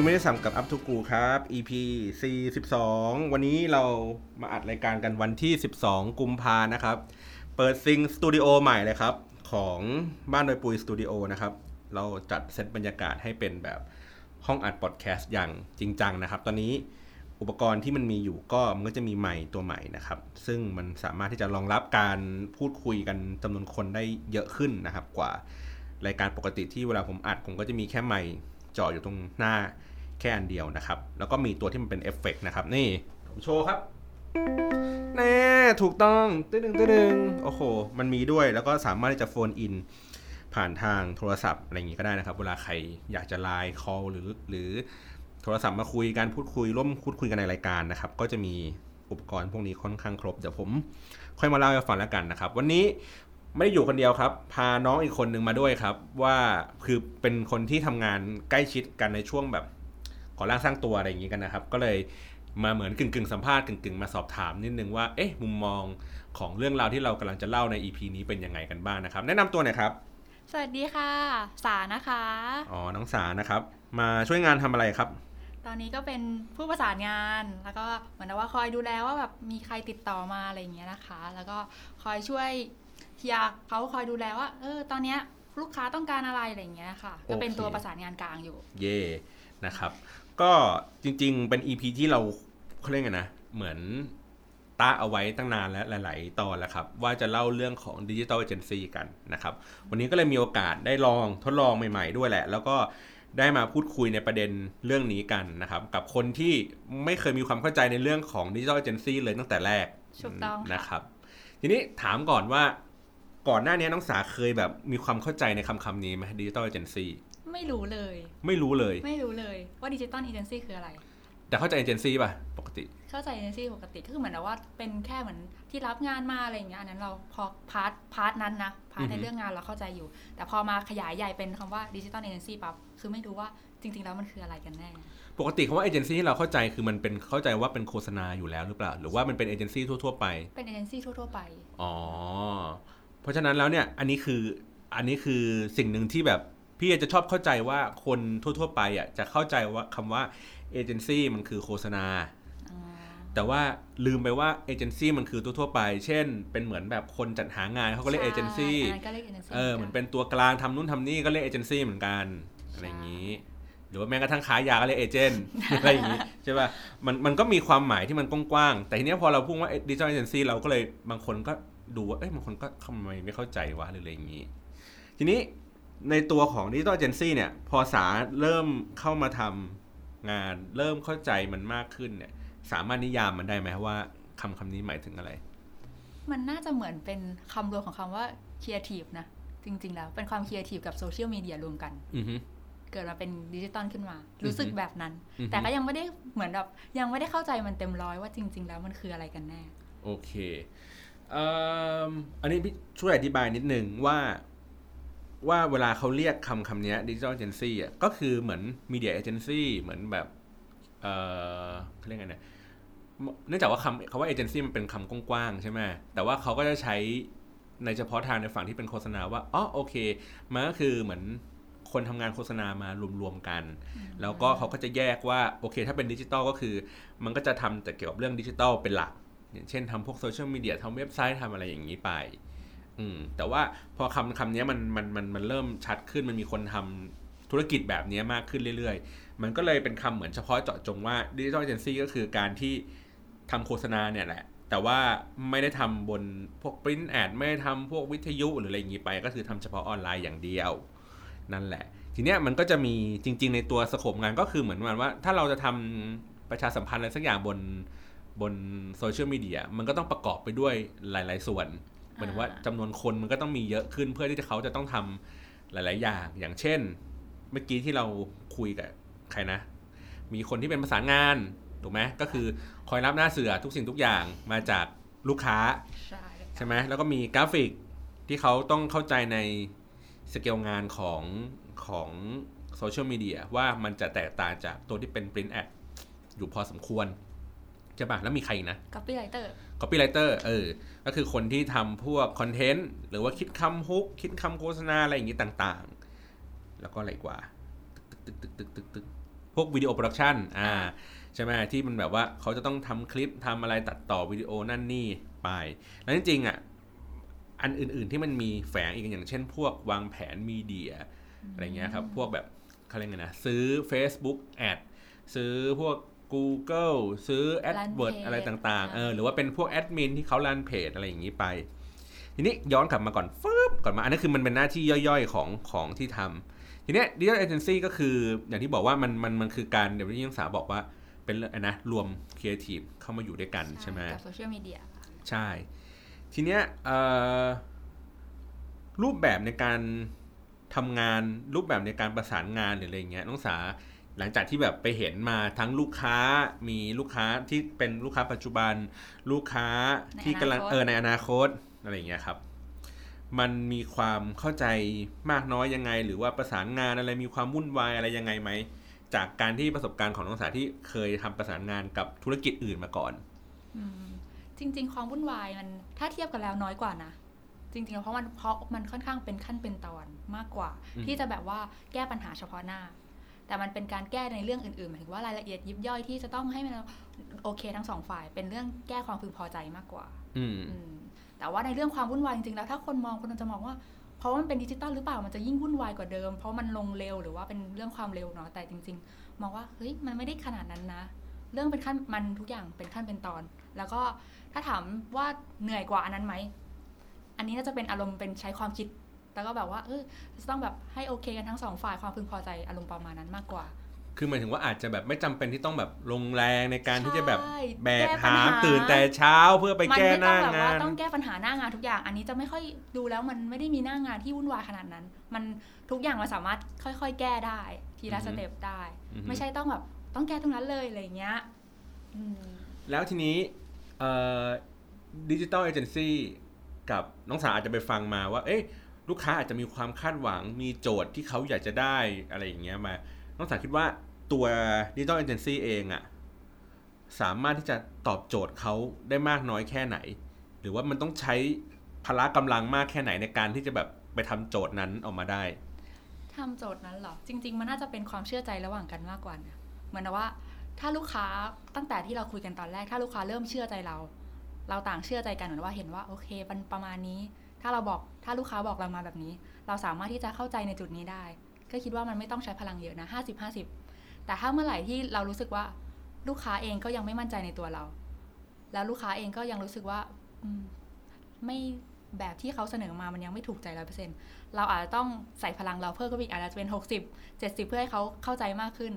คุยไม่ได้ศัพท์กับ Up to กูครับ EP 42 วันนี้เรามาอัดรายการกันวันที่ 12 กุมภานะครับ เปิดซิงสตูดิโอใหม่เลยครับ ของบ้านโดยปุยสตูดิโอนะครับ เราจัดเซตบรรยากาศให้เป็นแบบห้องอัดพอดแคสต์อย่างจริงจังนะครับ ตอนนี้อุปกรณ์ที่มันมีอยู่ก็มันก็จะมีไมค์ตัวใหม่นะครับ ซึ่งมันสามารถที่จะรองรับการพูดคุยกันจำนวนคนได้เยอะขึ้นนะครับ กว่ารายการปกติที่เวลาผมอัดผมก็จะมีแค่ไมค์ จ่ออยู่ตรงหน้าแค่อันเดียวนะครับ แล้วก็มีตัวที่มันเป็นเอฟเฟกต์นะครับ นี่ผมโชว์ครับแน่ถูกต้องตึ้งตึ้งตึ้งโอ้โห มันมีด้วยแล้วก็สามารถที่จะ phone in ผ่านทางโทรศัพท์อะไรอย่างงี้ก็ได้นะครับ เวลาใครอยากจะ LINE call หรือหรือโทรศัพท์มาคุยกันพูดคุยร่วมพูดคุยกันในรายการนะครับ ก็จะมีอุปกรณ์พวกนี้ค่อนข้างครบ เดี๋ยวผมค่อยมาเล่าให้ฟังแล้วกันนะครับ วันนี้ ไม่ได้อยู่คนเดียวครับ พาน้องอีกคนหนึ่งมาด้วยครับ ว่าคือเป็นคนที่ทำงานใกล้ชิดกันในช่วงแบบก่อร่างสร้างตัวอะไรอย่างงี้กันนะครับ ก็เลยมาเหมือนกึ่งกึ่งๆสัมภาษณ์กึ่งกึ่งๆมาสอบถามนิดนึงว่าเอ๊ะมุมมองของเรื่องราวที่เรากำลังจะเล่าใน EP นี้เป็นยังไงกันบ้างนะครับ แนะนำตัวหน่อยครับ สวัสดีค่ะ สานะคะอ๋อน้องสานะครับ มาช่วยงานทำอะไรครับตอนนี้ก็เป็นผู้ประสานงานแล้วก็เหมือนกับว่าคอยดูแลว่าแบบมีใครติดต่อมาอะไรอย่างเงี้ยนะคะ แล้วก็คอยช่วย เฮียเขาคอยดูแลว่าเออตอนเนี้ยลูกค้าต้องการอะไรอะไรอย่างเงี้ยค่ะ ก็เป็นโอเคตัวประสานงานกลางอยู่ เย่นะครับ ก็จริงๆเป็น EP ที่เราเขาเรียกไงนะ เหมือนตาเอาไว้ตั้งนานแล้วหลาย ๆ ตอนแล้วครับ ว่าจะเล่าเรื่องของดิจิ t a ลเอเจนซี่กันนะครับ วันนี้ก็เลยมีโอกาสได้ลองทดลองใหม่ ๆ ด้วยแหละ แล้วก็ได้มาพูดคุยในประเด็นเรื่องนี้กันนะครับ กับคนที่ไม่เคยมีความเข้าใจในเรื่องของดิจิ t a ลเอเจนซี่เลยตั้งแต่แรกถูกต้องค่ะนะครับ ทีนี้ถามก่อนว่า ก่อนหน้านี้น้องสาเคยแบบมีความเข้าใจในคำคำนี้ไหมดิจิ t a ลเอเจนซี่ไม่รู้เลย ไม่รู้เลย ไม่รู้เลยว่า digital agency คืออะไร แต่เข้าใจเอเจนซี่ป่ะปกติ เข้าใจเอเจนซี่ปกติก็คือเหมือนกับว่าเป็นแค่เหมือนที่รับงานมาอะไรอย่างเงี้ยอันนั้นเราพอ part part นั้นนะ part ในอือฮึเรื่องงานเราเข้าใจอยู่ แต่พอมาขยายใหญ่เป็นคำว่าดิจิตอลเอเจนซี่ปั๊บคือไม่รู้ว่าจริง ๆ แล้วมันคืออะไรกันแน่ ปกติคำว่าเอเจนซี่ที่เราเข้าใจคือมันเป็นเข้าใจว่าเป็นโฆษณาอยู่แล้วหรือเปล่า หรือว่ามันเป็นเอเจนซี่ทั่วๆไป เป็นเอเจนซี่ทั่วๆไป อ๋อเพ ราะฉะนั้นแล้วเนี่ยอันนี้คืออันนี้คือสิ่งหนึ่งที่แบบพี่จะชอบเข้าใจว่าคนทั่ว ๆ ไปอะจะเข้าใจว่าคำว่าเอเจนซี่มันคือโฆษณา แต่ว่าลืมไปว่าเอเจนซี่มันคือทั่วๆไป เช่น เป็นเหมือนแบบคนจัดหางานเขาก็เรียกเอเจนซี่ใช่อันนั้นก็เรียกเอเจนซี่เออเหมือนเป็นตัวกลางทำนู่นทำนี่ก็เรียกเอเจนซี่เหมือนกันอะไรอย่างนี้หรือว่าแม้กระทั่งขายยาก็เรียก agent อะไรอย่างนี้ใช่ป่ะมันมันก็มีความหมายที่มันกว้างๆแต่ทีเนี้ยพอเราพูดว่าดิจิทัลเอเจนซี่เราก็เลยบางคนก็ ดูว่าเอ้ยบางคนก็ทำไมไม่เข้าใจวะหรืออะไรอย่างนี้ ทีนี้ในตัวของดิจิทัลเอเจนซี่เนี่ยพอสาเริ่มเข้ามาทำงานเริ่มเข้าใจมันมากขึ้นเนี่ย สามารถนิยามมันได้ไหมว่าคำคำนี้หมายถึงอะไร มันน่าจะเหมือนเป็นคำรวมของคำว่า creative นะ จริง ๆ แล้ว เป็นความ creative กับโซเชียลมีเดียรวมกันอือฮึเกิดมาเป็นดิจิตอลขึ้นมา รู้สึกแบบนั้นอือฮึแต่ก็ยังไม่ได้เหมือนแบบยังไม่ได้เข้าใจมันเต็มร้อยว่าจริง ๆ แล้วมันคืออะไรกันแน่ โอเคเอ,อันนี้พี่ช่วยอธิบายนิดนึงว่าว่าเวลาเขาเรียกคำคำนี้ดิจิทัลเอเจนซี่อะก็คือเหมือนmedia agency เหมือนแบบเอ่อเขาเรียกไงเนี่ยเนื่องจากว่าคำคำว่าเอเจนซี่มันเป็นคำกว้างๆใช่ไหมแต่ว่าเขาก็จะใช้ในเฉพาะทางในฝั่งที่เป็นโฆษณาว่าอ๋อโอเคมันก็คือเหมือนคนทำงานโฆษณามารวมๆกัน แล้วก็เขาก็จะแยกว่าโอเค ถ้าเป็นดิจิตอลก็คือ มันก็จะทำแต่เกี่ยวกับเรื่องดิจิตอลเป็นหลัก เช่นทำพวกโซเชียลมีเดียทำเว็บไซต์ทำอะไรอย่างนี้ไปอืมแต่ว่าพอคำคำนี้มันมันมันมันเริ่มชัดขึ้นมันมีคนทำธุรกิจแบบนี้มากขึ้นเรื่อยๆ มันก็เลยเป็นคำเหมือนเฉพาะเจาะจงว่าดิจิทัลเอเจนซี่ก็คือการที่ทำโฆษณาเนี่ยแหละ แต่ว่าไม่ได้ทำบนพวกปริ้นแอดไม่ได้ทำพวกวิทยุหรืออะไรอย่างนี้ไป ก็คือทำเฉพาะออนไลน์อย่างเดียว นั่นแหละ ทีเนี้ยมันก็จะมีจริง ๆ ในตัวสโคปงานก็คือเหมือนมาณว่า ถ้าเราจะทำประชาสัมพันธ์อะไรสักอย่างบน บนโซเชียลมีเดียมันก็ต้องประกอบไปด้วยหลาย ๆ ส่วนหมายถึงว่าจำนวนคนมันก็ต้องมีเยอะขึ้นเพื่อที่จะเขาจะต้องทำหลาย ๆ อย่าง อย่างเช่น เมื่อกี้ที่เราคุยกับใครนะ มีคนที่เป็นประสานงานถูกไหมก็คือคอยรับหน้าเสือทุกสิ่งทุกอย่างมาจากลูกค้าใช่ใช่ไหมแล้วก็มีกราฟิกที่เขาต้องเข้าใจในสเกลงานของของโซเชียลมีเดียว่ามันจะแตกต่างจากตัวที่เป็น Print Ad อยู่พอสมควร ใช่ปะแล้วมีใครอีกนะ copywriter Copywriter เออ ก็คือคนที่ทำพวกคอนเทนต์ หรือว่าคิดคำ hook คิดคำโฆษณาอะไรอย่างนี้ต่างๆ แล้วก็อะไรกว่า ตึกตึกตึกตึกตึกตึกพพวก video production อ่า ใช่ไหมที่มันแบบว่าเขาจะต้องทำคลิปทำอะไรตัดต่อวิดีโอนั่นนี่ไป แล้วจริงๆอะ อันอื่นๆที่มันมีแฝงอีกอย่างเช่น พวกวางแผน mediaอะไรเงี้ยครับ พวกแบบเขาเรียกไงนะ ซื้อ Facebook Ad ซื้อพวก Google ซื้อ AdWords อะไรต่างๆ เออ หรือว่าเป็นพวกแอดมินที่เขา run เพจอะไรอย่างนี้ไป ทีนี้ย้อนกลับมาก่อนฟึบก่อนมา อันนั้นคือมันเป็นหน้าที่ย่อยๆของของที่ทำทีเนี้ยดิจิทัลเอเจนซี่ก็คืออย่างที่บอกว่ามันมันมันคือการเดี๋ยวที่ยังสาบอกว่าเป็นนะรวมครีเอทีฟเข้ามาอยู่ด้วยกันใช่ไหมกับโซเชียลมีเดียใช่ ทีเนี้ยรูปแบบในการทำงานรูปแบบในการประสานงานหรืออะไรเงี้ยน้องสา หลังจากที่แบบไปเห็นมาทั้งลูกค้ามีลูกค้าที่เป็นลูกค้าปัจจุบัน ลูกค้าที่กำลังเออในอนาคตอะไรเงี้ยครับ มันมีความเข้าใจมากน้อยยังไง หรือว่าประสานงานอะไรมีความวุ่นวายอะไรยังไงไหมจากการที่ประสบการณ์ของน้องสาที่เคยทำประสานงานกับธุรกิจอื่นมาก่อนจริง ๆ ความวุ่นวายมันถ้าเทียบกันแล้วน้อยกว่านะจริงๆเพราะมันเพราะมันค่อนข้างเป็นขั้นเป็นตอนมากกว่า ที่จะแบบว่าแก้ปัญหาเฉพาะหน้า แต่มันเป็นการแก้ในเรื่องอื่นๆหมายถึงว่ารายละเอียดยิบย่อยที่จะต้องให้มันโอเคทั้งสองฝ่าย เป็นเรื่องแก้ความพึงพอใจมากกว่า อืแต่ว่าในเรื่องความวุ่นวายจริงๆแล้วถ้าคนมองคนจะมองว่าเพราะมันเป็นดิจิตอลหรือเปล่ามันจะยิ่งวุ่นวายกว่าเดิม เพราะมันลงเร็วหรือว่าเป็นเรื่องความเร็วเนาะแต่จริง ๆ มองว่าเฮ้ยมันไม่ได้ขนาดนั้นนะ เรื่องเป็นขั้นมันทุกอย่างเป็นขั้นเป็นตอน แล้วก็ถ้าถามว่าเหนื่อยกว่าอันนั้นไหมอันนี้น่าจะเป็นอารมณ์เป็นใช้ความคิด แล้วก็แบบว่าเออจะต้องแบบให้โอเคกันทั้งสองฝ่ายความพึงพอใจอารมณ์ประมาณนั้นมากกว่า คือหมายถึงว่าอาจจะแบบไม่จำเป็นที่ต้องแบบลงแรงในการที่จะแบบแบกหามตื่นแต่เช้าเพื่อไปแก้หน้างานต้องแก้ปัญหาหน้างานทุกอย่าง อันนี้จะไม่ค่อยดูแล้วมันไม่ได้มีหน้างานที่วุ่นวายขนาดนั้น มันทุกอย่างมันสามารถค่อย ๆ แก้ได้ ทีละสเต็ปได้ ไม่ใช่ต้องแบบต้องแก้ตรงนั้นเลยอะไรเงี้ยแล้วทีนี้ดิจิตอลเอเจนซี่กับน้องสาอาจจะไปฟังมาว่า เอ๊ะ ลูกค้าอาจจะมีความคาดหวังมีโจทย์ที่เขาอยากจะได้อะไรอย่างเงี้ยมา น้องสาคิดว่าตัวดิจิตอลเอเจนซี่เองอะสามารถที่จะตอบโจทย์เขาได้มากน้อยแค่ไหน หรือว่ามันต้องใช้พละกำลังมากแค่ไหนในการที่จะแบบไปทำโจทย์นั้นออกมาได้ทำโจทย์นั้นหรอ จริง ๆ มันน่าจะเป็นความเชื่อใจระหว่างกันมากกว่านะเหมือนว่าถ้าลูกค้าตั้งแต่ที่เราคุยกันตอนแรก ถ้าลูกค้าเริ่มเชื่อใจเรา เราต่างเชื่อใจกันเหมือนว่าเห็นว่าโอเคมันประมาณนี้ ถ้าเราบอกถ้าลูกค้าบอกเรามาแบบนี้ เราสามารถที่จะเข้าใจในจุดนี้ได้ ก็คิดว่ามันไม่ต้องใช้พลังเยอะนะห้าสิบห้าสิบแต่ถ้าเมื่อไหร่ที่เรารู้สึกว่าลูกค้าเองก็ยังไม่มั่นใจในตัวเรา แล้วลูกค้าเองก็ยังรู้สึกว่าไม่แบบที่เขาเสนอมามันยังไม่ถูกใจร้อยเปอร์เซ็นเราอาจจะต้องใส่พลังเราเพิ่มก็อีกอาจจะเป็นหกสิบเจ็ดสิบเพื่อให้เขาเข้าใจมากขึ้น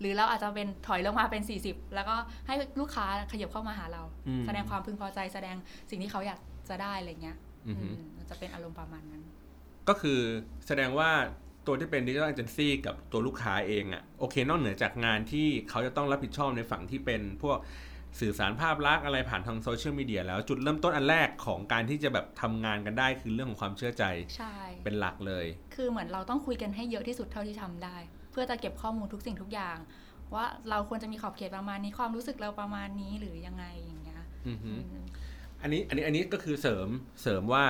หรือเราอาจจะเป็นถอยลงมาเป็นสี่สิบแล้วก็ให้ลูกค้าขยับเข้ามาหาเรา แสดงความพึงพอใจแสดงสิ่งที่เขาอยากจะได้อะไรเงี้ยมัน จะเป็นอารมณ์ประมาณนั้น ก็คือแสดงว่าตัวที่เป็นดิจิทัลเอเจนซี่กับตัวลูกค้าเองอะ่ะโอเค นอกเหนือจากงานที่เขาจะต้องรับผิดชอบในฝั่งที่เป็นพวกสื่อสารภาพลักษณ์อะไรผ่านทางโซเชียลมีเดียแล้วจุดเริ่มต้นอันแรกของการที่จะแบบทำงานกันได้คือเรื่องของความเชื่อใจใช่เป็นหลักเลย คือเหมือนเราต้องคุยกันให้เยอะที่สุดเท่าที่ทำได้ เพื่อจะเก็บข้อมูลทุกสิ่งทุกอย่าง ว่าเราควรจะมีขอบเขตประมาณนี้ความรู้สึกเราประมาณนี้หรือยังไงอย่างเงี้ย อันนี้อันนี้อันนี้ก็คือเสริมเสริมว่า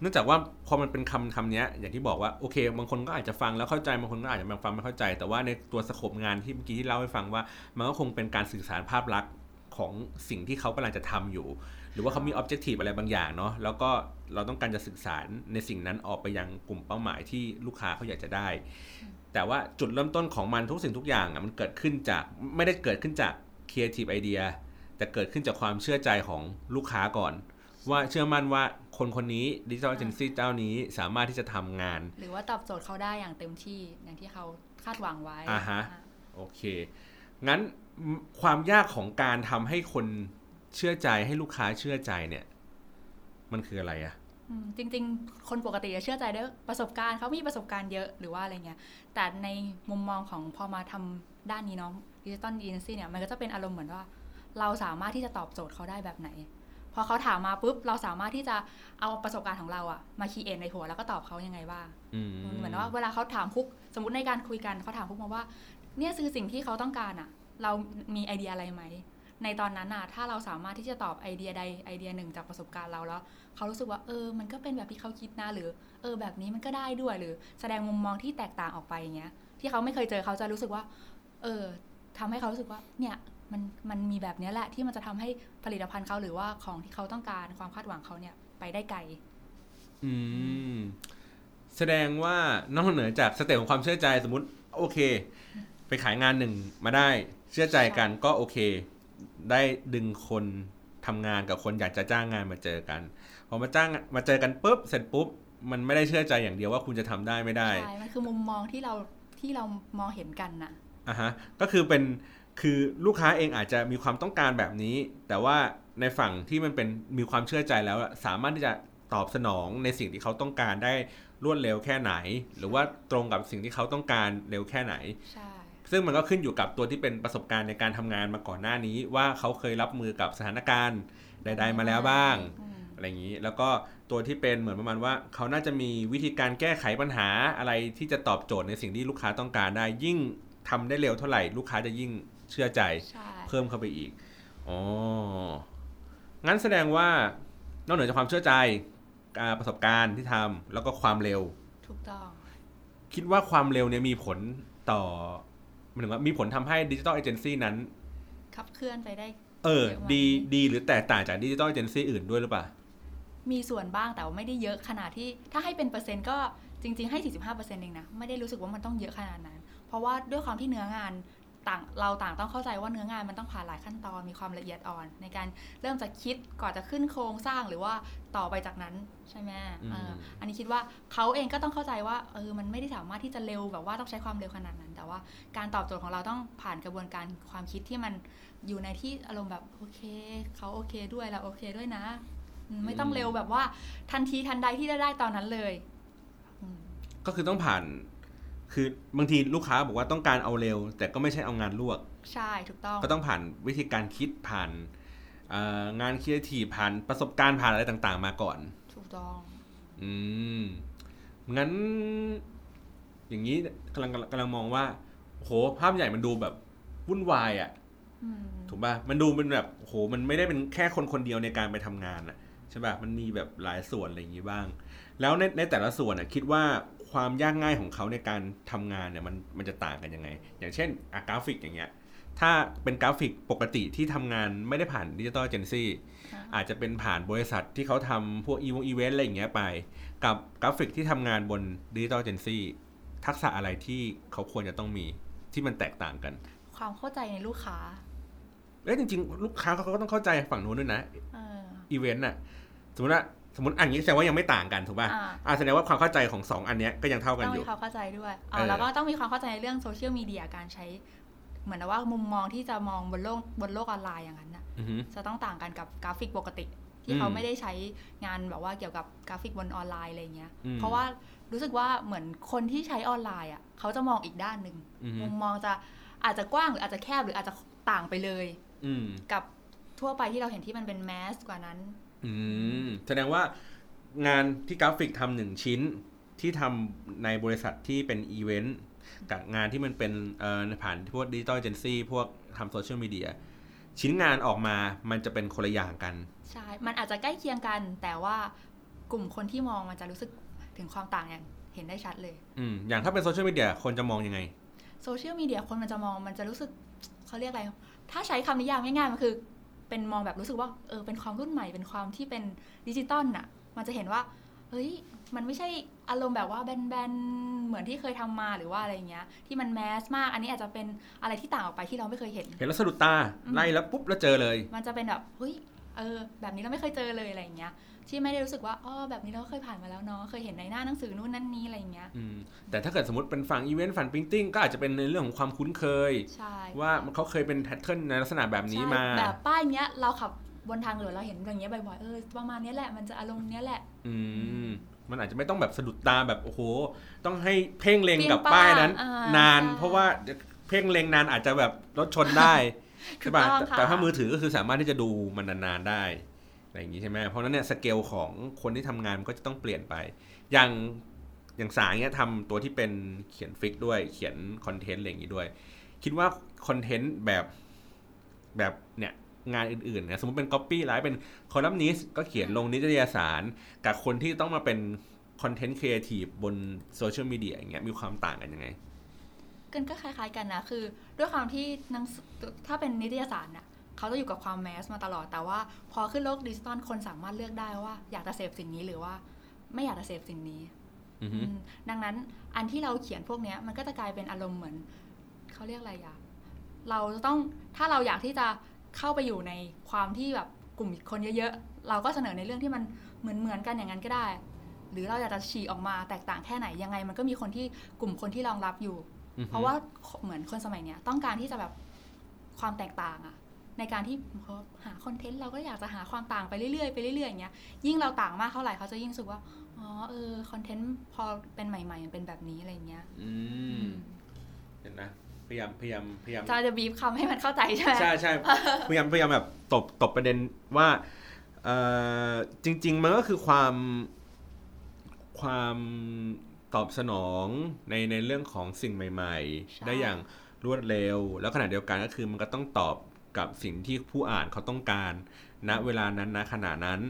เนื่องจากว่าพอมันเป็นคำคำนี้อย่างที่บอกว่าโอเค บางคนก็อาจจะฟังแล้วเข้าใจบางคนก็อาจจะฟังไม่เข้าใจ แต่ว่าในตัวสโคปงานที่เมื่อกี้ที่เล่าให้ฟังว่า มันก็คงเป็นการสื่อสารภาพลักษณ์ของสิ่งที่เขากำลังจะทำอยู่ หรือว่าเขามี objective อะไรบางอย่างเนาะแล้วก็เราต้องการจะสื่อสารในสิ่งนั้นออกไปยังกลุ่มเป้าหมายที่ลูกค้าเขาอยากจะได้ แต่ว่าจุดเริ่มต้นของมันทุกสิ่งทุกอย่างมันเกิดขึ้นจากไม่ได้เกิดขึ้นจาก creative idea แต่เกิดขึ้นจากความเชื่อใจของลูกค้าก่อน ว่าเชื่อมั่นว่าคนคนนี้ดิจิทัลเอเจนซี่เจ้านี้สามารถที่จะทำงาน หรือว่าตอบโจทย์เขาได้อย่างเต็มที่อย่างที่เขาคาดหวังไว้อ่าฮะโอเค งั้นความยากของการทำให้คนเชื่อใจให้ลูกค้าเชื่อใจเนี่ย มันคืออะไรอะจริง ๆ คนปกติจะเชื่อใจด้วยประสบการณ์เขามีประสบการณ์เยอะหรือว่าอะไรเงี้ย แต่ในมุมมองของพอมาทำด้านนี้เนาะดิจิตอลเอเจนซี่เนี่ยมันก็จะเป็นอารมณ์เหมือนว่า เราสามารถที่จะตอบโจทย์เขาได้แบบไหน พอเขาถามมาปุ๊บเราสามารถที่จะเอาประสบการณ์ของเราอะมา create ในหัวแล้วก็ตอบเขายังไงบ้างเหมือนว่าเวลาเขาถามคุกสมมติในการคุยกันเขาถามคุกมาว่า เนี่ยคือสิ่งที่เขาต้องการอะเรามีไอเดียอะไรไหมในตอนนั้นอะถ้าเราสามารถที่จะตอบไอเดียใดไอเดียหนึ่งจากประสบการณ์เราแล้ว เขารู้สึกว่าเออ มันก็เป็นแบบที่เขาคิดนะหรือ เออ แบบนี้มันก็ได้ด้วยหรือ แสดงมุมมองที่แตกต่างออกไปอย่างเงี้ย ที่เขาไม่เคยเจอเขาจะรู้สึกว่า เออทำให้เขารู้สึกว่า เนี่ย มันมันมีแบบเนี้ยแหละที่มันจะทำให้ผลิตภัณฑ์เขาหรือว่าของที่เขาต้องการความคาดหวังเขาเนี่ยไปได้ไกล อืม แสดงว่านอกเหนือจากสเต็ปของความเชื่อใจสมมติ โอเค ไปขายงานหนึ่งมาได้ เชื่อใจกันก็โอเค ได้ดึงคนทำงานกับคนอยากจะจ้างงานมาเจอกันพอมาจ้างมาเจอกันปุ๊บเสร็จปุ๊บมันไม่ได้เชื่อใจอย่างเดียวว่าคุณจะทำได้ไม่ได้ใช่มันคือมุมมองที่เราที่เรามองเห็นกันน่ะอะฮะก็คือเป็น คือลูกค้าเองอาจจะมีความต้องการแบบนี้ แต่ว่าในฝั่งที่มันเป็นมีความเชื่อใจแล้วอะสามารถที่จะตอบสนองในสิ่งที่เขาต้องการได้รวดเร็วแค่ไหน หรือว่าตรงกับสิ่งที่เขาต้องการเร็วแค่ไหนใช่ซึ่งมันก็ขึ้นอยู่กับตัวที่เป็นประสบการณ์ในการทำงานมาก่อนหน้านี้ ว่าเขาเคยรับมือกับสถานการณ์ใด ๆ มาแล้วบ้างอืมอะไรอย่างนี้ แล้วก็ตัวที่เป็นเหมือนประมาณว่า เขาน่าจะมีวิธีการแก้ไขปัญหาอะไรที่จะตอบโจทย์ในสิ่งที่ลูกค้าต้องการได้ยิ่งทำได้เร็วเท่าไหร่ ลูกค้าจะยิ่ง เชื่อใจใช่เพิ่มเข้าไปอีกอ๋องั้นแสดงว่านอกเหนือจากความเชื่อใจการประสบการณ์ที่ทำแล้วก็ความเร็ว ถูกต้อง คิดว่าความเร็วเนี่ยมีผลต่อหมายถึงว่ามีผลทำให้ดิจิ t a ลเอเจนซี่นั้น ขับเคลื่อนไปได้ เออเยอะไหมดีดีหรือแตกต่างจากดิจิ t a ลเอเจนซี่อื่นด้วยหรือเปล่า มีส่วนบ้างแต่ว่าไม่ได้เยอะขนาดที่ ถ้าให้เป็นเปอร์เซ็นต์ก็จริง ๆ ให้ 45%เองนะ ไม่ได้รู้สึกว่ามันต้องเยอะขนาดนั้น เพราะว่าด้วยความที่เนื้องาน ต่างเราต่างต้องเข้าใจว่าเนื้องานมันต้องผ่านหลายขั้นตอนมีความละเอียดอ่อน ในการเริ่มจากคิดก่อนจะขึ้นโครงสร้างหรือว่าต่อไปจากนั้นใช่ไหมอืมเอออันนี้คิดว่าเขาเองก็ต้องเข้าใจว่าเออมันไม่ได้สามารถที่จะเร็วแบบว่าต้องใช้ความเร็วขนาดนั้น แต่ว่าการตอบโจทย์ของเราต้องผ่านกระบวนการความคิดที่มันอยู่ในที่อารมณ์แบบโอเคเขาโอเคด้วยเราโอเคด้วยนะอืมไม่ต้องเร็วแบบว่าทันทีทันใดที่ได้ได้ตอนนั้นเลยอืมก็คือต้องผ่าน คือบางทีลูกค้าบอกว่าต้องการเอาเร็ว แต่ก็ไม่ใช่เอางานลวก ใช่ถูกต้อง ก็ต้องผ่านวิธีการคิดผ่านเอ่องานคิดทีผ่านประสบการณ์ผ่านอะไรต่างๆ มาก่อน ถูกต้อง อืม งั้น อย่างนี้กำลังกำลังมองว่าโหภาพใหญ่มันดูแบบวุ่นวายอะ่ะอืมถูกป่ะมันดูเป็นแบบโหมันไม่ได้เป็นแค่คนคนเดียวในการไปทำงานอะใช่ป่ะมันมีแบบหลายส่วนอะไรอย่างนี้บ้าง แล้วในในแต่ละส่วนอะคิดว่า ความยากง่ายของเขาในการทำงานเนี่ยมันมันจะต่างกันยังไง อย่างเช่นอะกราฟิกอย่างเงี้ยถ้าเป็นกราฟิกปกติที่ทำงานไม่ได้ผ่านดิจิตอลเอเจนซี่อาจจะเป็นผ่านบริษัทที่เขาทำพวกอีวงอีเวนต์อะไรอย่างเงี้ยไป กับกราฟิกที่ทำงานบนดิจิตอลเอเจนซี่ทักษะอะไรที่เขาควรจะต้องมีที่มันแตกต่างกัน ความเข้าใจในลูกค้าเอ้ยจริง ๆ ลูกค้าเขาก็ต้องเข้าใจฝั่งนู้นด้วยนะเอออีเวนต์น่ะสมมติว่าส มมติอันนี้แสดงว่ายังไม่ต่างกันถูกป่ะอ่าอ่าแสดงว่าความเข้าใจของสองอันเนี้ยก็ยังเท่ากันต้องอมียู่ความเข้าใจด้วยเอเอาอแล้วก็ต้องมีความเข้าใจในเรื่องโซเชียลมีเดียการใช้ เหมือนว่ามุมมองที่จะมองบนโลกบนโลกออนไลน์อย่างนั้นน่ะอือฮึจะต้องต่างกันกับกราฟิกปกติ ที่อืมเขาไม่ได้ใช้งานแบบว่าเกี่ยวกับกราฟิกบนออนไลน์อะไรเงี้ยอืมเพราะว่ารู้สึกว่าเหมือนคนที่ใช้ออนไลน์อะเขาจะมองอีกด้านหนึ่งอือฮึมุมมองจะอาจจะกว้างหรืออาจจะแคบหรืออาจจะต่างไปเลยอืมกับทั่วไปที่เราเห็นที่มันเป็น mass กว่านั้น อืมแสดงว่างานที่กราฟิกทำหนึ่งชิ้นที่ทำในบริษัทที่เป็นอีเวนต์กับงานที่มันเป็นเอ่อผ่านพวกดิจิตอลเอเจนซี่พวกทำโซเชียลมีเดียชิ้นงานออกมามันจะเป็นคนละอย่างกัน ใช่ มันอาจจะใกล้เคียงกัน แต่ว่ากลุ่มคนที่มองมันจะรู้สึกถึงความต่างอย่างเห็นได้ชัดเลย อืมอย่างถ้าเป็นโซเชียลมีเดียคนจะมองยังไงโซเชียลมีเดียคนมันจะมองมันจะรู้สึกเขาเรียกอะไร ถ้าใช้คำนิยามง่ายๆมันคือ เป็นมองแบบรู้สึกว่าเออเป็นความรุ่นใหม่เป็นความที่เป็นดิจิตอลน่ะ มันจะเห็นว่าเฮ้ยมันไม่ใช่อารมณ์แบบว่าแบนๆเหมือนที่เคยทำมาหรือว่าอะไรอย่างเงี้ย ที่มัน mass มาก อันนี้อาจจะเป็นอะไรที่ต่างออกไปที่เราไม่เคยเห็น เห็นแล้วสะดุดตาอืมไล่แล้วปุ๊บแล้วเจอเลย มันจะเป็นแบบเฮ้ยเออ แบบนี้เราไม่เคยเจอเลยอะไรอย่างเงี้ย ที่ไม่ได้รู้สึกว่าอ๋อแบบนี้เราก็เคยผ่านมาแล้วเนาะเคยเห็นในหน้าหนังสือนู่นนั่นนี่อะไรอย่างเงี้ยอืมแต่ถ้าเกิดสมมติเป็นฝั่งอีเวนต์ฝั่ง printing ก็อาจจะเป็นในเรื่องของความคุ้นเคยใช่ว่าเขาเคยเป็น pattern ในลักษณะแบบนี้มาใช่แบบป้ายเนี้ยเราขับบนทางด่วนเราเห็นอย่างเงี้ยบ่อยๆเออประมาณเนี้ยแหละมันจะอารมณ์เนี้ยแหละ อืมมันอาจจะไม่ต้องแบบสะดุดตาแบบโอ้โห ต้องให้เพ่งเล็งเปรี้ยงกับป้ายนั้นป้างอ่านานใช่เพราะว่าเพ่งเล็งนานอาจจะแบบรถชนได้ใช่ป่ะถูกต้องแต่ค่ะแต่ถ้ามือถือก็คือสามารถที่จะดูมันนานๆได้ อะไรอย่างงี้ใช่ไหมเพราะนั้นเนี่ยสเกลของคนที่ทำงานมันก็จะต้องเปลี่ยนไป อย่างอย่างสายเนี้ยทำตัวที่เป็นเขียนฟิกด้วยเขียนคอนเทนต์อะไรอย่างงี้ด้วย คิดว่าคอนเทนต์แบบแบบเนี่ยงานอื่นๆเนี่ยสมมติเป็น Copy ไลฟ์เป็นคอลัมนิสก็เขียนลงนิตยสาร กับคนที่ต้องมาเป็น content creative บนโซเชียลมีเดียอย่างเงี้ยมีความต่างกันยังไงกันก็คล้ายๆกันนะ คือด้วยความที่นังถ้าเป็นนิตยสารน่ะ เขาจะอยู่กับความ mass มาตลอด แต่ว่าพอขึ้นโลกดิจิตอลคนสามารถเลือกได้ว่า อยากจะเสพสิ่งนี้หรือว่า ไม่อยากจะเสพสิ่งนี้อือฮึอืมดังนั้นอันที่เราเขียนพวกเนี้ยมันก็จะกลายเป็นอารมณ์เหมือนเขาเรียกอะไรอะเราจะต้องถ้าเราอยากที่จะเข้าไปอยู่ในความที่แบบกลุ่มคนเยอะๆ เราก็เสนอในเรื่องที่มันเหมือนเหมือนๆกันอย่างนั้นก็ได้ หรือเราอยากจะฉีกออกมาแตกต่างแค่ไหนยังไง มันก็มีคนที่กลุ่มคนที่รองรับอยู่อือฮึเพราะว่าเหมือนคนสมัยเนี้ยต้องการที่จะแบบความแตกต่างอะ ในการที่หาคอนเทนต์เราก็อยากจะหาความต่างไปเรื่อยๆไปเรื่อยๆอย่างเงี้ยยิ่งเราต่างมากเท่าไหร่เขาจะยิ่งรู้สึกว่าอ๋อเออคอนเทนต์พอเป็นใหม่ๆมันเป็นแบบนี้อะไรเงี้ยอืมเห็นนะพยายามพยายามพยายามจะจะบีบคำให้มันเข้าใจใช่ไหมใช่ใช่พยายามพยายามแบบตบตบประเด็นว่าเอ่อจริง ๆ มันก็คือความความตอบสนองในในเรื่องของสิ่งใหม่ ๆ ได้อย่างรวดเร็ว แล้วขณะเดียวกันก็คือมันก็ต้องตอบ กับสิ่งที่ผู้อ่านเขาต้องการณเวลานั้นนะขณะนั้น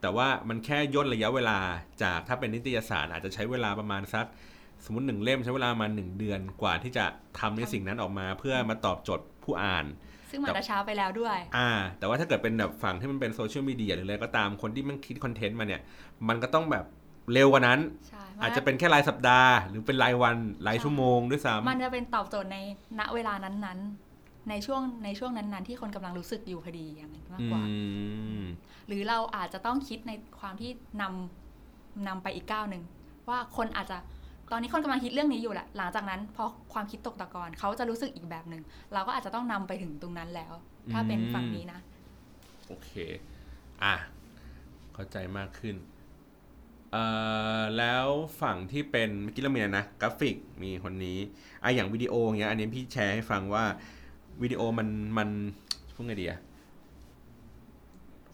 แต่ว่ามันแค่ย่นระยะเวลาจากถ้าเป็นนิตยสารอาจจะใช้เวลาประมาณสักสมมติหนึ่งเล่มใช้เวลามาหนึ่งเดือนกว่าที่จะทำในสิ่งนั้นออกมาเพื่อมาตอบโจทย์ผู้อ่าน ซึ่งมันจะช้าไปแล้วด้วย อ่า แต่ว่าถ้าเกิดเป็นแบบฝั่งที่มันเป็นโซเชียลมีเดียหรืออะไรก็ตามคนที่มันคิดคอนเทนต์มาเนี่ย มันก็ต้องแบบเร็วกว่านั้นใช่อาจจะเป็นแค่รายสัปดาห์ หรือเป็นรายวันรายชั่วโมงด้วยซ้มันจะเป็นตอบโจทย์ในณเวลานั้นๆ ในช่วงในช่วงนั้นๆ ที่คนกำลังรู้สึกอยู่พอดีอย่างนั้นมากำอืกว่ามหรือเราอาจจะต้องคิดในความที่นำนำไปอีกก้าวหนึ่งว่าคนอาจจะตอนนี้คนกำลังคิดเรื่องนี้อยู่แหละ หลังจากนั้นพอความคิดตกตะกอนเขาจะรู้สึกอีกแบบหนึ่งเราก็อาจจะต้องนำไปถึงตรงนั้นแล้ว ถ้าเป็นฝั่งนี้นะ โอเค อะ เข้าใจมากขึ้นเอ่อแล้วฝั่งที่เป็นเมื่อกี้เรามีอะไรนะกราฟิกมีคนนี้อะอย่างวิดีโออย่างเงี้ยอันนี้พี่แชร์ให้ฟังว่า วิดีโอมันมันพูดไงดีอะ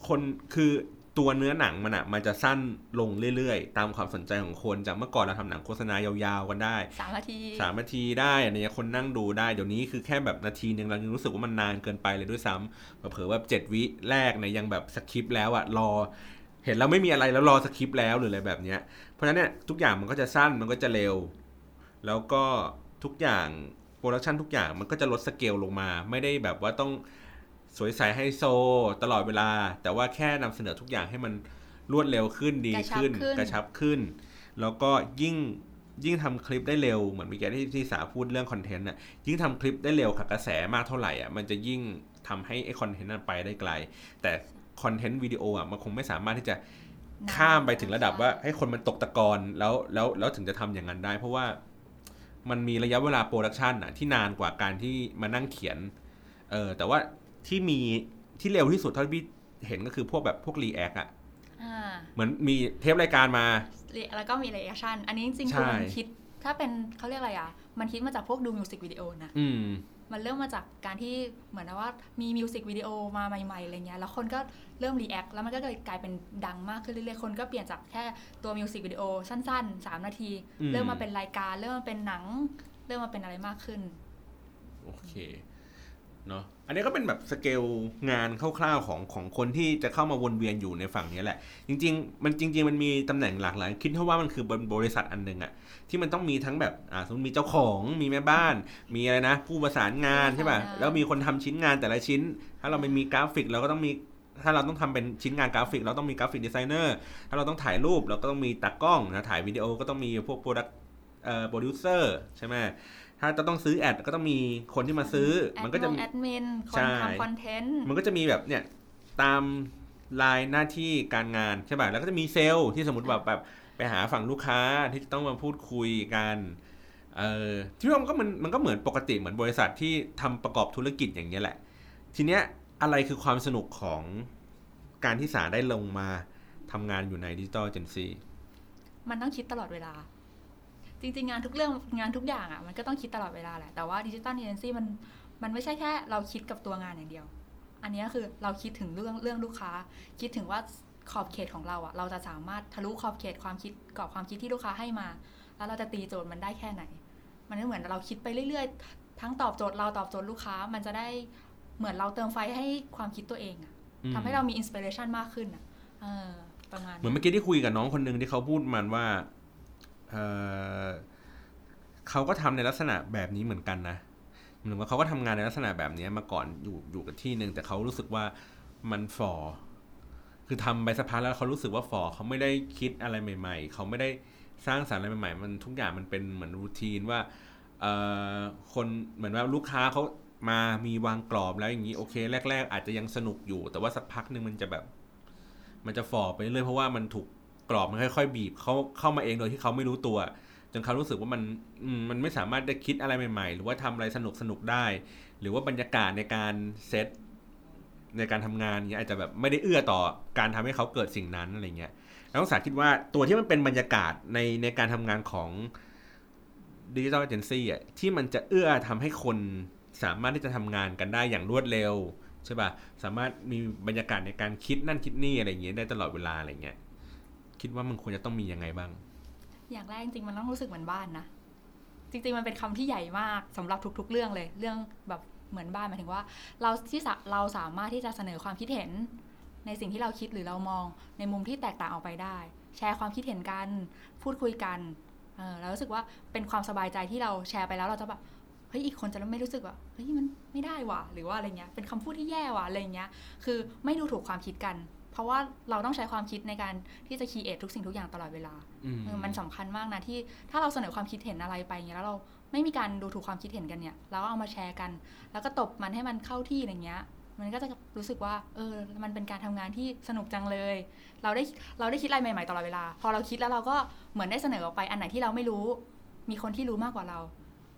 คนคือตัวเนื้อหนังมันอะมันจะสั้นลงเรื่อยๆ ตามความสนใจของคนจากเมื่อก่อนเราทำหนังโฆษณายาวๆกันได้สามนาทีสามนาทีได้อันนี้คนนั่งดูได้ เดี๋ยวนี้คือแค่แบบนาทีหนึ่งเรายังรู้สึกว่ามันนานเกินไปเลยด้วยซ้ำเผลอๆแบบเจ็ดวิแรกเนี่ยยังแบบสคริปต์แล้วอะรอ เห็นแล้วไม่มีอะไรแล้วรอสคริปต์แล้วหรืออะไรแบบเนี้ยเพราะฉะนั้นเนี่ยทุกอย่างมันก็จะสั้นมันก็จะเร็ว แล้วก็ทุกอย่าง production ทุกอย่างมันก็จะลดสเกลลงมา ไม่ได้แบบว่าต้องสวยใสไฮโซตลอดเวลา แต่ว่าแค่นำเสนอทุกอย่างให้มันรวดเร็วขึ้นดีขึ้น กระชับขึ้น แล้วก็ยิ่งยิ่งทำคลิปได้เร็วเหมือนเมื่อกี้ที่ที่สาพูดเรื่องคอนเทนต์น่ะยิ่งทำคลิปได้เร็วกับกระแสมากเท่าไหร่อะมันจะยิ่งทำให้ไอ้คอนเทนต์นั้นไปได้ไกล แต่คอนเทนต์วิดีโออะมันคงไม่สามารถที่จะข้ามไปถึงระดับว่าให้คนมันตกตะกอนแล้วแล้วแล้วถึงจะทำอย่างนั้นได้ เพราะว่า มันมีระยะเวลา production อะที่นานกว่าการที่มานั่งเขียน เออแต่ว่าที่มีที่เร็วที่สุดเท่าที่พี่เห็นก็คือพวกแบบพวก react อะอ่าเหมือนมีเทปรายการมา แล้วก็มี reaction อันนี้จริงๆใช่คือมันคิด ถ้าเป็นเขาเรียกอะไรอะมันคิดมาจากพวกดูมิวสิกวิดีโอนะอื มมันเริ่มมาจากการที่เหมือนว่ามีมิวสิกวิดีโอมาใหม่ๆอะไรเงี้ยแล้วคนก็เริ่ม react แล้วมันก็เลยกลายเป็นดังมากขึ้นเรื่อยๆคนก็เปลี่ยนจากแค่ตัวมิวสิกวิดีโอสั้นๆ 3 นาทีอืมเริ่มมาเป็นรายการ เริ่มมาเป็นหนัง เริ่มมาเป็นอะไรมากขึ้น โอเคเนาะ อันนี้ก็เป็นแบบสเกลงานคร่าวๆของของคนที่จะเข้ามาวนเวียนอยู่ในฝั่งนี้แหละ จริง ๆ มันจริง ๆ มันมีตำแหน่งหลากหลายคิดเท่าว่ามันคือบริษัทอันหนึ่งอะที่มันต้องมีทั้งแบบอ่าสมมติมีเจ้าของมีแม่บ้าน มีอะไรนะ ผู้ประสานงานใช่ป่ะผู้ประสานงานแล้วมีคนทำชิ้นงานแต่ละชิ้น ถ้าเราไม่มีกราฟิกเราก็ต้องมีถ้าเราต้องทำเป็นชิ้นงานกราฟิก เราต้องมี graphic designer ถ้าเราต้องถ่ายรูปเราก็ต้องมีตากล้องนะถ่ายวิดีโอก็ต้องมีพวก product เอ่อโปรดิวเซอร์ใช่ไหม ถ้าจะต้องซื้อ ad ก็ต้องมีคนที่มาซื้อ ad มันก็จะต้องมีแอดมินคใช่นทำคอนเทนต์มันก็จะมีแบบเนี่ยตามรายหน้าที่การงานใช่ป่ะแล้วก็จะมีเซลล์ที่สมมติแบบแบบไปหาฝั่งลูกค้าที่ต้องมาพูดคุยกันเออที่ว่ามันก็มันมันก็เหมือนปกติเหมือนบริษัทที่ทำประกอบธุรกิจอย่างเงี้ยแหละ ทีเนี้ยอะไรคือความสนุกของการที่สาได้ลงมาทำงานอยู่ใน digital agencyมันต้องคิดตลอดเวลาจ ริง ๆ งานทุกเรื่องงานทุกอย่างอะมันก็ต้องคิดตลอดเวลาแหละ แต่ว่า digital agency มันมันไม่ใช่แค่ เราคิดกับตัวงานอย่างเดียว อันนี้คือเราคิดถึงเรื่องเรื่องลูกค้า คิดถึงว่าขอบเขตของเราอะ เราจะสามารถทะลุขอบเขตความคิดกรอบความคิดที่ลูกค้าให้มา แล้วเราจะตีโจทย์มันได้แค่ไหน มันก็เหมือนเราคิดไปเรื่อยๆ ทั้งตอบโจทย์เราตอบโจทย์ลูกค้า มันจะได้เหมือนเราเติมไฟให้ความคิดตัวเองอะทำให้เรามีอินสปิเรชันมากขึ้นอะเออประมาณเหมือนเมื่อกี้ที่คุยกับน้องคนหนึ่งที่เขาพูดมันว่า เขาก็ทำในลักษณะแบบนี้เหมือนกันนะหมือว่าเขาก็ทำงานในลักษณะแบบนี้มาก่อนอยู่อยู่กับที่หนึ่งแต่เขารู้สึกว่ามันฝ่อคือทำไปสักพักแล้วเขารู้สึกว่าฝ่อเขาไม่ได้คิดอะไรใหม่ ๆ เขาไม่ได้สร้างสรรค์อะไรใหม่ๆ มันทุกอย่างมันเป็นเหมือนรูทีนว่าเออคนเหมือนว่าลูกค้าเขามามีวางกรอบแล้วอย่างนี้โอเค แรก ๆ อาจจะยังสนุกอยู่ แต่ว่าสักพักหนึ่งมันจะแบบ มันจะฝ่อไปเรื่อยเพราะว่ามันถูก กรอบมันค่อยๆบีบเขาเข้ามาเองโดยที่เขาไม่รู้ตัว จนเขารู้สึกว่ามันมันไม่สามารถได้คิดอะไรใหม่ๆ หรือว่าทำอะไรสนุกสนุกได้ หรือว่าบรรยากาศในการเซตในการทำงานเงี้ยอาจจะแบบไม่ได้เอื้อต่อการทำให้เขาเกิดสิ่งนั้นอะไรเงี้ยแล้วต้องสาคิดว่าตัวที่มันเป็นบรรยากาศในในการทำงานของดิจิทัลเอเจนซี่อะที่มันจะเอื้อทำให้คนสามารถที่จะทำงานกันได้อย่างรวดเร็วใช่ป่ะสามารถมีบรรยากาศในการคิดนั่นคิดนี่อะไรเงี้ยได้ตลอดเวลาอะไรเงี้ย คิดว่ามันควรจะต้องมียังไงบ้าง อย่างแรกจริงๆมันต้องรู้สึกเหมือนบ้านนะ จริงๆมันเป็นคำที่ใหญ่มากสำหรับทุก ๆ เรื่องเลย เรื่องแบบเหมือนบ้านหมายถึงว่า เราที่เราสามารถที่จะเสนอความคิดเห็น ในสิ่งที่เราคิดหรือเรามองในมุมที่แตกต่างออกไปได้ แชร์ความคิดเห็นกัน พูดคุยกันเออเรารู้สึกว่าเป็นความสบายใจที่เราแชร์ไปแล้วเราจะแบบเฮ้ยอีกคนจะไม่รู้สึกว่าเฮ้ยมันไม่ได้ว่ะหรือว่าอะไรเงี้ยเป็นคำพูดที่แย่ว่ะอะไรเงี้ยคือไม่ดูถูกความคิดกัน เพราะว่าเราต้องใช้ความคิดในการที่จะคีเอททุกสิ่งทุกอย่างตลอดเวลาอืมเออมันสำคัญมากนะที่ถ้าเราเสนอความคิดเห็นอะไรไปเงี้ยแล้วเราไม่มีการดูถูกความคิดเห็นกันเนี่ยเราก็เอามาแชร์กัน แล้วก็ตบมันให้มันเข้าที่อะไรเงี้ย มันก็จะรู้สึกว่า เออ มันเป็นการทำงานที่สนุกจังเลย เราได้เราได้คิดอะไรใหม่ๆตลอดเวลา พอเราคิดแล้วเราก็เหมือนได้เสนอออกไปอันไหนที่เราไม่รู้ มีคนที่รู้มากกว่าเรา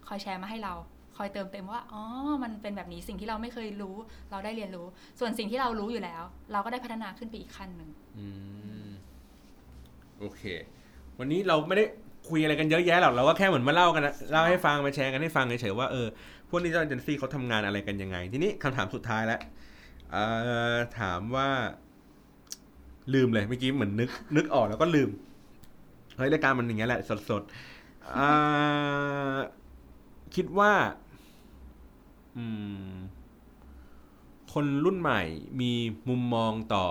คอยแชร์มาให้เรา คอยเติมเต็มว่าอ๋อมันเป็นแบบนี้สิ่งที่เราไม่เคยรู้ เราได้เรียนรู้ ส่วนสิ่งที่เรารู้อยู่แล้ว เราก็ได้พัฒนาขึ้นไปอีกขั้นหนึ่งอืมโอเค วันนี้เราไม่ได้คุยอะไรกันเยอะแยะหรอกเราก็แค่เหมือนมาเล่ากันนะเล่าให้ฟังมาแชร์กันให้ฟังเฉยๆว่าเออพวกนี้เจ้าเอเจนซี่เขาทำงานอะไรกันยังไง ทีนี้คำถามสุดท้ายแล้วถามว่าลืมเลยเมื่อกี้เหมือนนึก นึกออกแล้วก็ลืมเฮ้ยรายการมันอย่างเงี้ยแหละสดๆคิดว่า คนรุ่นใหม่มีมุมมองต่อ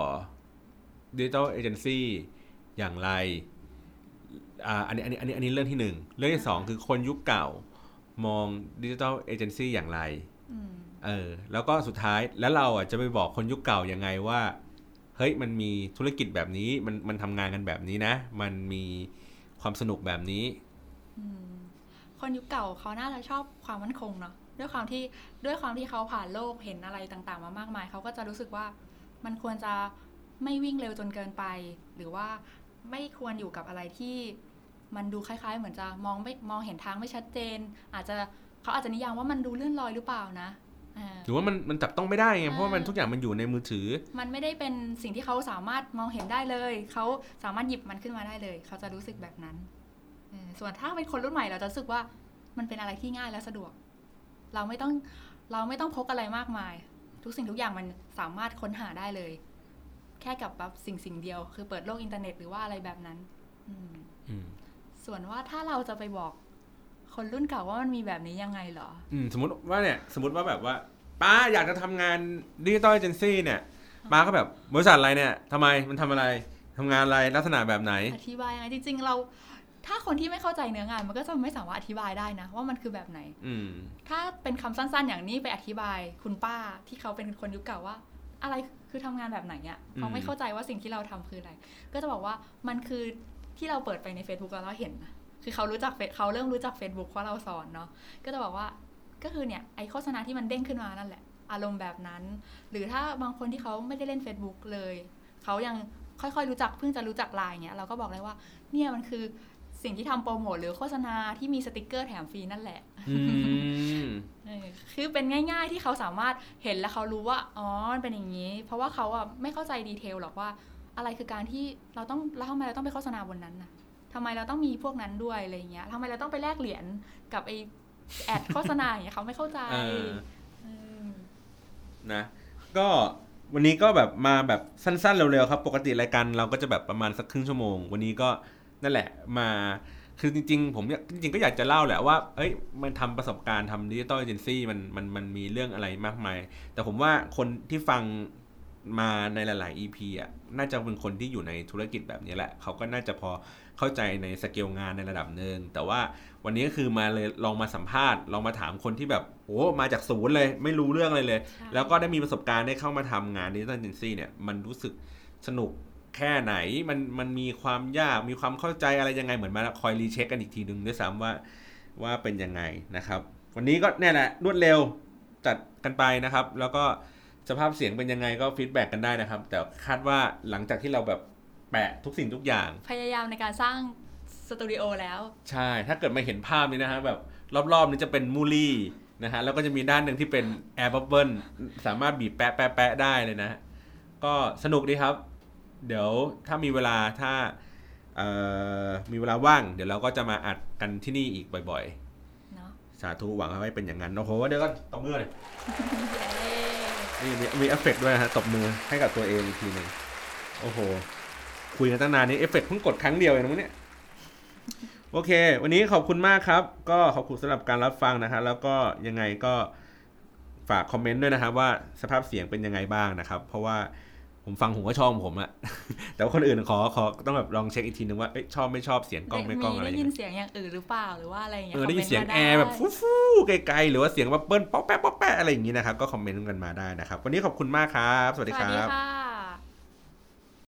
ดิจิทัลเอเจนซี่อย่างไรอ่าอันนี้อันนี้อันนี้อันนี้เรื่องที่หนึ่งเรื่องที่สองคือคนยุคเก่ามองดิจิทัลเอเจนซี่อย่างไรอืมเออแล้วก็สุดท้ายแล้วเราอะจะไปบอกคนยุคเก่ายังไงว่าเฮ้ยมันมีธุรกิจแบบนี้มันมันทำงานกันแบบนี้นะ มันมีความสนุกแบบนี้อืมคนยุคเก่าเขาน่าจะชอบความมั่นคงเนาะ ด้วยความที่ด้วยความที่เขาผ่านโลกเห็นอะไรต่างๆ มามากมายเขาก็จะรู้สึกว่ามันควรจะไม่วิ่งเร็วจนเกินไป หรือว่าไม่ควรอยู่กับอะไรที่มันดูคล้าย ๆ เหมือนจะมองไม่มองเห็นทางไม่ชัดเจน อาจจะเขาอาจจะนิยามว่ามันดูเลื่อนลอยหรือเปล่านะอ่าหรือว่ามันมันจับต้องไม่ได้ไงเพราะว่ามันทุกอย่างมันอยู่ในมือถือ มันไม่ได้เป็นสิ่งที่เขาสามารถมองเห็นได้เลยเขาสามารถหยิบมันขึ้นมาได้เลย เขาจะรู้สึกแบบนั้นเออส่วนถ้าเป็นคนรุ่นใหม่เราจะรู้สึกว่ามันเป็นอะไรที่ง่ายและสะดวก เราไม่ต้องเราไม่ต้องพกอะไรมากมาย ทุกสิ่งทุกอย่างมันสามารถค้นหาได้เลย แค่กับแบบสิ่งสิ่งเดียว คือเปิดโลกอินเทอร์เน็ตหรือว่าอะไรแบบนั้น อืมอืมส่วนว่าถ้าเราจะไปบอกคนรุ่นเก่าว่ามันมีแบบนี้ยังไงเหรอ อืมสมมติว่าเนี่ย สมมติว่าแบบว่า ป้าอยากจะทำงาน digital agency เนี่ย ป้าก็แบบบริษัทอะไรเนี่ยทำไมมันทำอะไรทำงานอะไรลักษณะแบบไหน อธิบายยังไงจริงๆเรา ถ้าคนที่ไม่เข้าใจเนื้องานมันก็จะไม่สามารถอธิบายได้นะ ว่ามันคือแบบไหนอืมถ้าเป็นคำสั้นๆ อย่างนี้ไปอธิบายคุณป้าที่เขาเป็นคนยุคเก่าว่า อะไรคือทำงานแบบไหนอะ่ะอืมเขาไม่เข้าใจว่าสิ่งที่เราทำคืออะไร ก็จะบอกว่ามันคือที่เราเปิดไปใน Facebook แล้วเราเห็นนะคือเขารู้จักเฟซเขาเริ่มรู้จัก Facebook เพราะเราสอนเนาะก็จะบอกว่าก็คือเนี่ยไอโฆษณาที่มันเด้งขึ้นมานั่นแหละ อารมณ์แบบนั้น หรือถ้าบางคนที่เขาไม่ได้เล่น Facebook เลย เขายังค่อยๆรู้จักเพิ่งจะรู้จักไลน์เงี้ยเราก็บอกเลยว่า เนี่ยมันคือ สิ่งที่ทำโปรโมทหรือโฆษณาที่มีสติกเกอร์แถมฟรีนั่นแหละอืมเออคือเป็นง่าย ๆที่เขาสามารถเห็นแล้วเขารู้ว่าอ๋อมันเป็นอย่างนี้ เพราะว่าเขาอะไม่เข้าใจดีเทลหรอกว่า อะไรคือการที่เราต้องแล้วทำไมเราต้องไปโฆษณาบนนั้นน่ะทำไมเราต้องมีพวกนั้นด้วยอะไรเงี้ยทำไมเราต้องไปแลกเหรียญกับไอแอดโฆษณาอย่างเงี้ยเขาไม่เข้าใจเออเออนะก็วันนี้ก็แบบมาแบบสั้นๆเร็วๆครับ ปกติรายการเราก็จะแบบประมาณสักครึ่งชั่วโมง วันนี้ก็ นั่นแหละมาคือจริงๆ ผมอยากจริงๆก็อยากจะเล่าแหละว่า เอ้ย มันทำประสบการณ์ทำ digital agency มันมันมันมีเรื่องอะไรมากมาย แต่ผมว่าคนที่ฟังมาในหลาย ๆ EP อะ น่าจะเป็นคนที่อยู่ในธุรกิจแบบนี้แหละ เขาก็น่าจะพอเข้าใจในสเกลงานในระดับหนึ่ง แต่ว่าวันนี้ก็คือมาเลยลองมาสัมภาษณ์ ลองมาถามคนที่แบบโอ้มาจากศูนย์เลย ไม่รู้เรื่องเลยเลยใช่แล้วก็ได้มีประสบการณ์ได้เข้ามาทำงาน digital agency เนี่ย มันรู้สึกสนุก แค่ไหนมันมันมีความยากมีความเข้าใจอะไรยังไงเหมือนมาคอย recheck กันอีกทีนึงด้วยซ้ำว่าว่าเป็นยังไงนะครับ วันนี้ก็เนี่ยแหละรวดเร็วจัดกันไปนะครับ แล้วก็สภาพเสียงเป็นยังไงก็ feedback กันได้นะครับ แต่คาดว่าหลังจากที่เราแบบแปะทุกสิ่งทุกอย่าง พยายามในการสร้างสตูดิโอแล้ว ใช่ ถ้าเกิดมาเห็นภาพนี้นะฮะแบบรอบๆนี้จะเป็นมูลี่นะฮะแล้วก็จะมีด้านหนึ่งที่เป็น air bubble สามารถบีบแปะแปะแปะได้เลยนะฮะก็สนุกดีครับ เดี๋ยวถ้ามีเวลาถ้าเอ่อมีเวลาว่าง เดี๋ยวเราก็จะมาอัดกันที่นี่อีกบ่อยเนาะๆสาธุหวังให้เป็นอย่างนั้นโอ้โหเดี๋ยวก็ตบมือเลยเย้นี่มีมีเอฟเฟกต์ด้วยนะฮะตบมือให้กับตัวเองอีกทีหนึ่งโอ้โห คุยกันตั้งนานนี้เอฟเฟกต์เพิ่งกดครั้งเดียวเองนะมั้งเนี่ยโอเค วันนี้ขอบคุณมากครับ ก็ขอบคุณสำหรับการรับฟังนะฮะแล้วก็ยังไงก็ฝากคอมเมนต์ด้วยนะครับว่าสภาพเสียงเป็นยังไงบ้างนะครับ เพราะว่า ผมฟังผมก็ชอบของผมอะแต่ว่าคนอื่นขอขอต้องแบบลองเช็คอีกทีนึงว่าเอ้ยชอบไม่ชอบเสียงกล้องไม่กล้องอะไรได้ยังยิไงนเสียงอย่างอื่นหรือเปล่าหรือว่าอะไรอย่างเงี้เอยอได้ยินเสียงคมมแอต์มาร์แบบได้ฟูฟูไกลๆหรือว่าเสียงแบบเปิ้ลป๊อกแป๊ะป๊อกแป๊ะอะไรอย่างนี้นะครับก็คอมเมนต์กันมาได้นะครับ วันนี้ขอบคุณมากครับ สวัสดีสควัสดีรับค่ะ